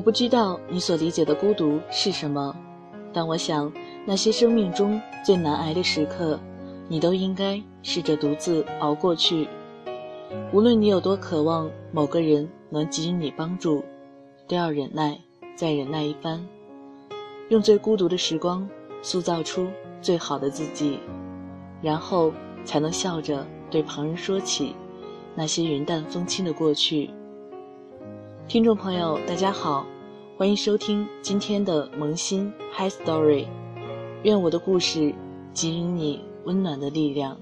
我不知道你所理解的孤独是什么，但我想，那些生命中最难挨的时刻，你都应该试着独自熬过去。无论你有多渴望某个人能给予你帮助，都要忍耐，再忍耐一番，用最孤独的时光塑造出最好的自己，然后才能笑着对旁人说起那些云淡风轻的过去。听众朋友，大家好，欢迎收听今天的萌新 Hi Story。愿我的故事给予你温暖的力量。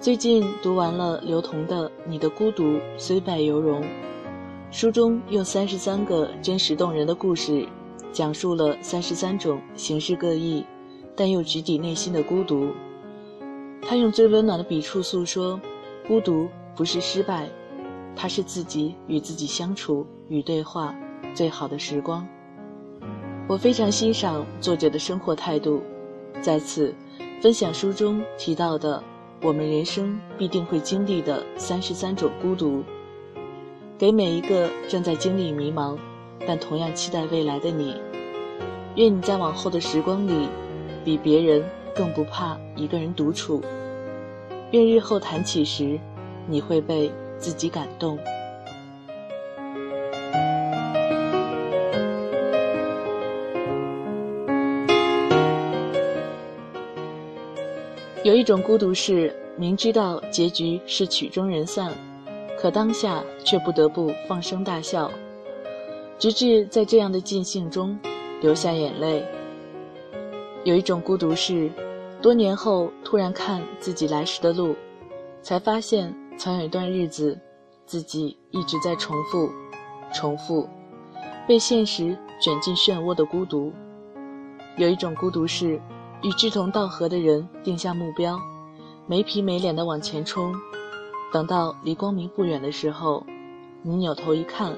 最近读完了刘同的《你的孤独虽败犹荣》，书中用三十三个真实动人的故事，讲述了三十三种形式各异。但又直抵内心的孤独，他用最温暖的笔触诉说：孤独不是失败，它是自己与自己相处与对话最好的时光。我非常欣赏作者的生活态度，在此分享书中提到的我们人生必定会经历的三十三种孤独，给每一个正在经历迷茫，但同样期待未来的你。愿你在往后的时光里。比别人更不怕一个人独处。愿日后谈起时，你会被自己感动。有一种孤独是明知道结局是曲终人散，可当下却不得不放声大笑，直至在这样的尽兴中流下眼泪。有一种孤独是，多年后突然看自己来时的路，才发现曾有一段日子，自己一直在重复，重复，被现实卷进漩涡的孤独。有一种孤独是，与志同道合的人定下目标，没皮没脸的往前冲，等到离光明不远的时候，你扭头一看，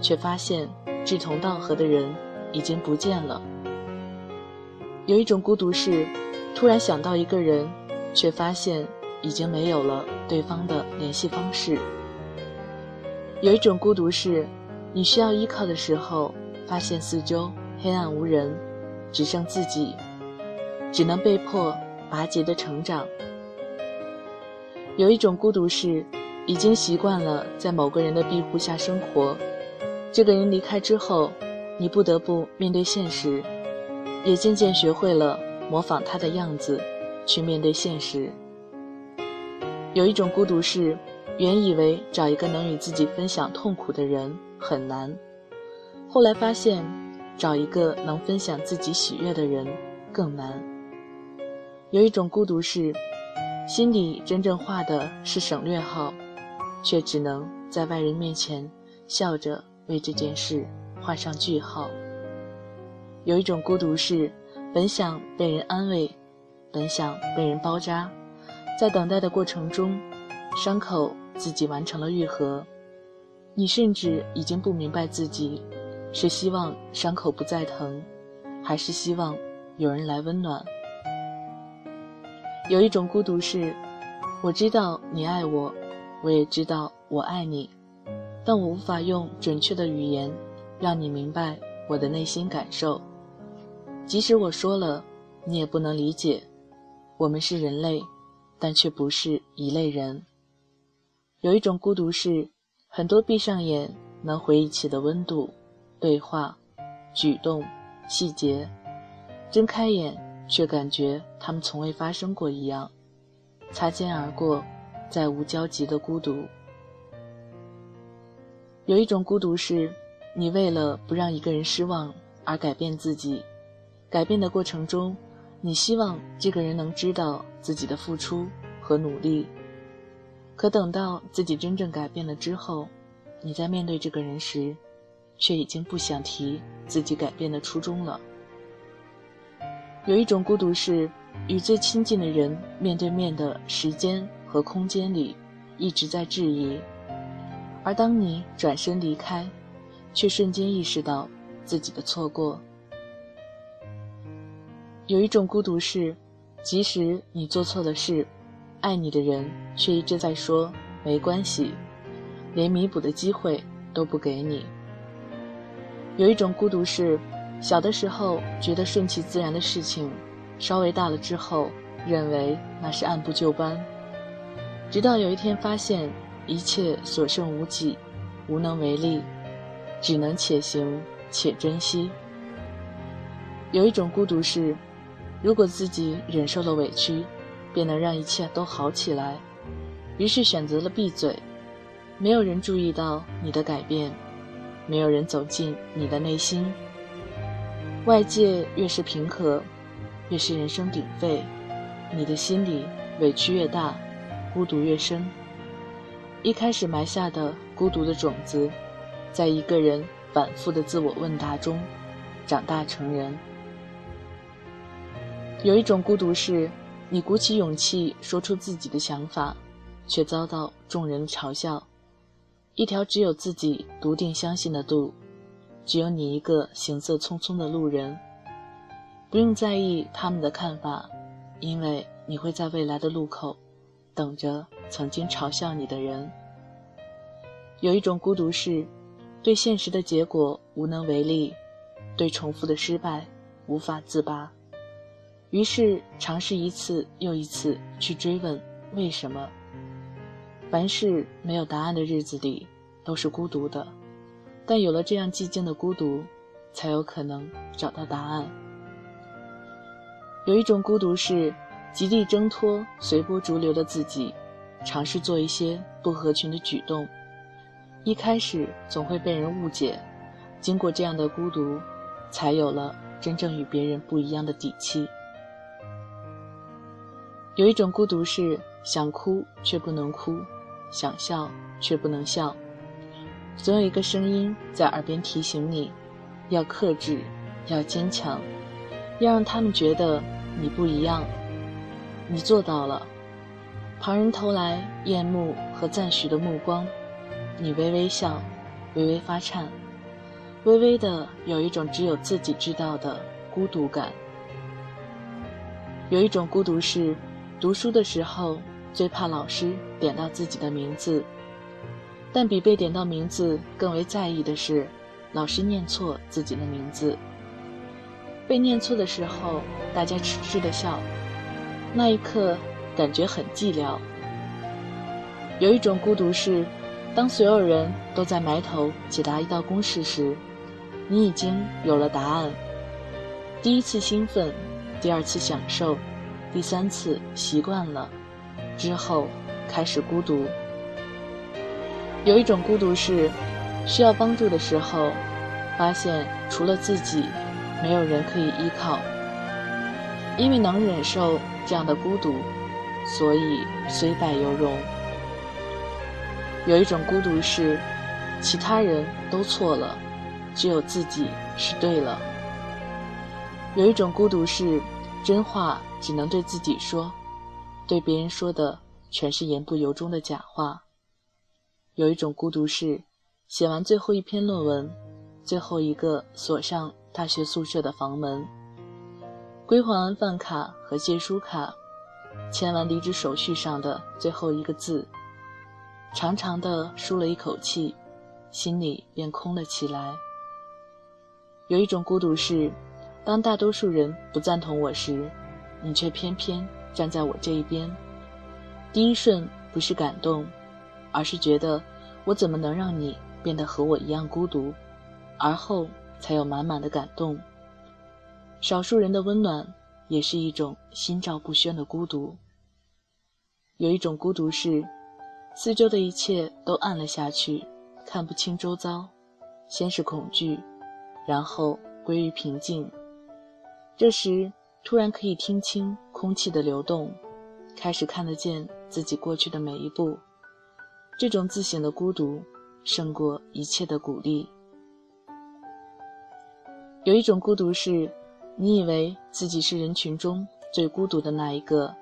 却发现志同道合的人已经不见了。有一种孤独是，突然想到一个人，却发现已经没有了对方的联系方式。有一种孤独是，你需要依靠的时候，发现四周黑暗无人，只剩自己，只能被迫拔节的成长。有一种孤独是，已经习惯了在某个人的庇护下生活，这个人离开之后，你不得不面对现实。也渐渐学会了模仿他的样子，去面对现实。有一种孤独是，原以为找一个能与自己分享痛苦的人很难，后来发现找一个能分享自己喜悦的人更难。有一种孤独是，心里真正画的是省略号，却只能在外人面前笑着为这件事画上句号。有一种孤独是，本想被人安慰，本想被人包扎，在等待的过程中，伤口自己完成了愈合，你甚至已经不明白自己，是希望伤口不再疼，还是希望有人来温暖。有一种孤独是，我知道你爱我，我也知道我爱你，但我无法用准确的语言，让你明白我的内心感受。即使我说了，你也不能理解。我们是人类，但却不是一类人。有一种孤独是，很多闭上眼能回忆起的温度、对话、举动、细节，睁开眼却感觉他们从未发生过一样。擦肩而过，再无交集的孤独。有一种孤独是，你为了不让一个人失望而改变自己。改变的过程中，你希望这个人能知道自己的付出和努力。可等到自己真正改变了之后，你在面对这个人时，却已经不想提自己改变的初衷了。有一种孤独是，与最亲近的人面对面的时间和空间里，一直在质疑，而当你转身离开，却瞬间意识到自己的错过。有一种孤独是，即使你做错了事，爱你的人却一直在说没关系，连弥补的机会都不给你。有一种孤独是，小的时候觉得顺其自然的事情，稍微大了之后，认为那是按部就班，直到有一天发现一切所剩无几，无能为力，只能且行且珍惜。有一种孤独是，如果自己忍受了委屈，便能让一切都好起来，于是选择了闭嘴，没有人注意到你的改变，没有人走进你的内心。外界越是平和，越是人声鼎沸，你的心里委屈越大，孤独越深。一开始埋下的孤独的种子，在一个人反复的自我问答中，长大成人。有一种孤独是，你鼓起勇气说出自己的想法，却遭到众人嘲笑。一条只有自己笃定相信的路，只有你一个行色匆匆的路人。不用在意他们的看法，因为你会在未来的路口，等着曾经嘲笑你的人。有一种孤独是，对现实的结果无能为力，对重复的失败无法自拔。于是尝试一次又一次去追问为什么。凡是没有答案的日子里，都是孤独的。但有了这样寂静的孤独，才有可能找到答案。有一种孤独是极力挣脱随波逐流的自己，尝试做一些不合群的举动。一开始总会被人误解，经过这样的孤独，才有了真正与别人不一样的底气。有一种孤独是想哭却不能哭，想笑却不能笑。总有一个声音在耳边提醒你，要克制，要坚强，要让他们觉得你不一样。你做到了。旁人投来厌恶和赞许的目光，你微微笑，微微发颤，微微的有一种只有自己知道的孤独感。有一种孤独是。读书的时候，最怕老师点到自己的名字，但比被点到名字更为在意的是，老师念错自己的名字。被念错的时候，大家痴痴的笑，那一刻感觉很寂寥。有一种孤独是，当所有人都在埋头解答一道公式时，你已经有了答案。第一次兴奋，第二次享受。第三次习惯了，之后开始孤独。有一种孤独是，需要帮助的时候，发现除了自己，没有人可以依靠。因为能忍受这样的孤独，所以虽败犹荣。有一种孤独是，其他人都错了，只有自己是对了。有一种孤独是。真话只能对自己说，对别人说的全是言不由衷的假话。有一种孤独是，写完最后一篇论文，最后一个锁上大学宿舍的房门，归还完饭卡和借书卡，签完离职手续上的最后一个字，长长的舒了一口气，心里便空了起来。有一种孤独是。当大多数人不赞同我时，你却偏偏站在我这一边。第一瞬不是感动，而是觉得我怎么能让你变得和我一样孤独？而后才有满满的感动。少数人的温暖，也是一种心照不宣的孤独。有一种孤独是，四周的一切都暗了下去，看不清周遭，先是恐惧，然后归于平静。这时，突然可以听清空气的流动，开始看得见自己过去的每一步。这种自省的孤独，胜过一切的鼓励。有一种孤独是，你以为自己是人群中最孤独的那一个，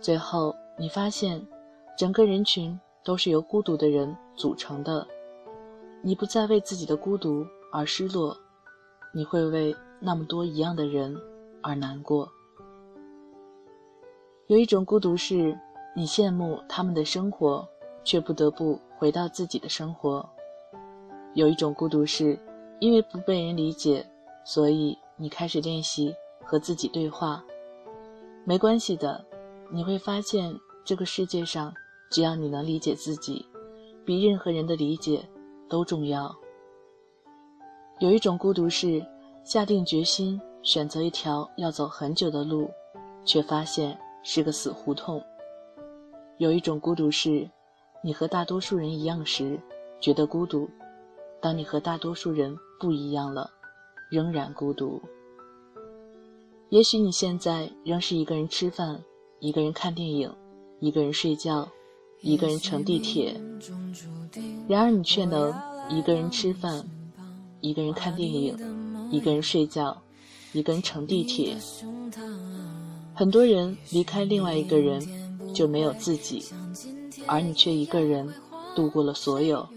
最后你发现，整个人群都是由孤独的人组成的。你不再为自己的孤独而失落，你会为。那么多一样的人，而难过。有一种孤独是，你羡慕他们的生活，却不得不回到自己的生活；有一种孤独是，因为不被人理解，所以你开始练习和自己对话。没关系的，你会发现这个世界上，只要你能理解自己，比任何人的理解都重要。有一种孤独是，下定决心选择一条要走很久的路，却发现是个死胡同。有一种孤独是，你和大多数人一样时觉得孤独，当你和大多数人不一样了，仍然孤独。也许你现在仍是一个人吃饭，一个人看电影，一个人睡觉，一个人乘地铁，然而你却能一个人吃饭。一个人看电影，一个人睡觉，一个人乘地铁。很多人离开另外一个人，就没有自己，而你却一个人度过了所有。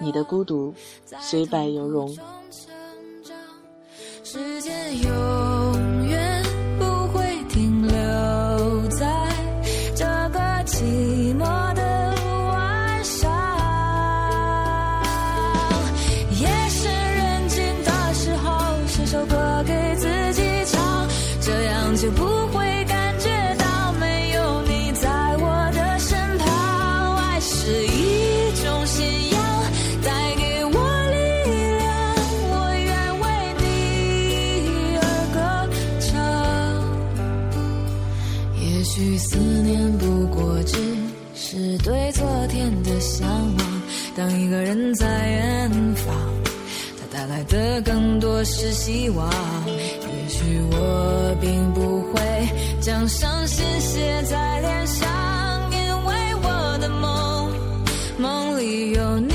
你的孤独虽败犹荣。就向往当一个人在远方他带来的更多是希望。也许我并不会将伤心写在脸上因为我的梦梦里有你。